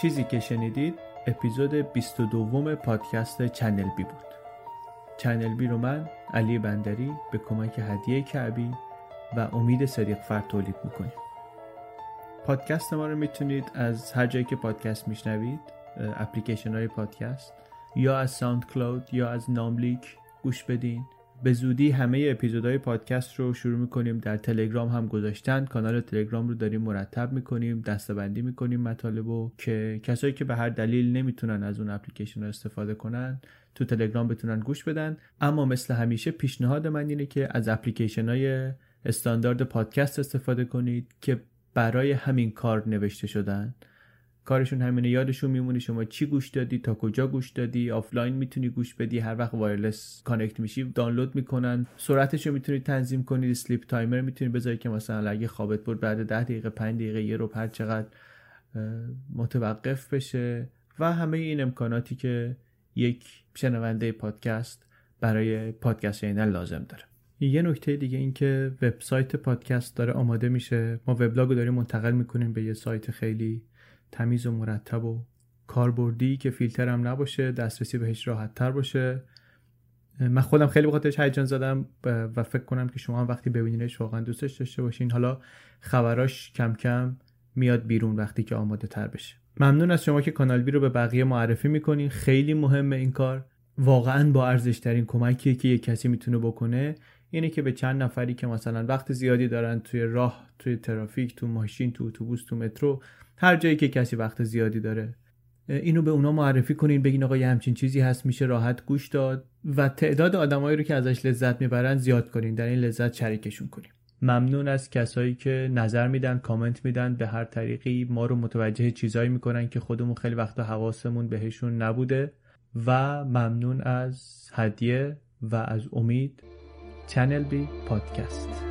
چیزی که شنیدید اپیزود 22 پادکست چنل بی بود. چنل بی رو من علی بندری به کمک هدیه کعبی و امید صدیق فرد تولید می‌کنیم. پادکست ما رو می‌تونید از هر جایی که پادکست میشنوید اپلیکیشن های پادکست یا از SoundCloud یا از ناملیک گوش بدین. به زودی همه اپیزودهای پادکست رو شروع می‌کنیم. در تلگرام هم گذاشتن. کانال تلگرام رو داریم مرتب می‌کنیم دسته‌بندی می‌کنیم مطالب رو که کسایی که به هر دلیل نمی‌تونن از اون اپلیکیشن رو استفاده کنن تو تلگرام بتونن گوش بدن. اما مثل همیشه پیشنهاد من اینه که از اپلیکیشن های استاندارد پادکست استفاده کنید که برای همین کار نوشته شدن. کارشون همینه. یادشون میمونه شما چی گوش دادی تا کجا گوش دادی آفلاین می‌تونی گوش بدی هر وقت wireless connect میشی دانلود می‌کنن. سرعتش رو می‌تونید تنظیم کنید sleep timer می‌تونید بذاری که مثلا اگه خوابت برد بعد ده دقیقه 5 دقیقه یه رو هر چقدر متوقف بشه. و همه این امکاناتی که یک شنونده پادکست برای پادکست شنیدن لازم داره. یه نکته دیگه این که وبسایت پادکست داره آماده میشه. ما وبلاگ رو داریم منتقل می‌کنیم به یه سایت خیلی تمیز و مرتب و کاربردی که فیلتر هم نباشه دسترسی بهش راحت تر باشه. من خودم خیلی بخاطرش هیجان زدم و فکر کنم که شما هم وقتی ببینینش واقعا دوستش داشته باشین. حالا خبراش کم کم میاد بیرون وقتی که آماده تر بشه. ممنون از شما که کانال بی رو به بقیه معرفی می‌کنین. خیلی مهمه این کار. واقعا با ارزش ترین کمکیه که یک کسی می‌تونه بکنه. اینه که به چند نفری که مثلا وقت زیادی دارن توی راه توی ترافیک تو ماشین تو اتوبوس تو مترو هر جایی که کسی وقت زیادی داره. اینو به اونا معرفی کنین بگین آقا یه همچین چیزی هست میشه راحت گوش داد و تعداد آدمایی رو که ازش لذت می‌برن زیاد کنین در این لذت شریکشون کنیم ممنون از کسایی که نظر میدن کامنت میدن به هر طریقی ما رو متوجه چیزایی می‌کنن که خودمون خیلی وقتا حواسمون بهشون نبوده. و ممنون از هدیه و از امید. چنل بی پادکست.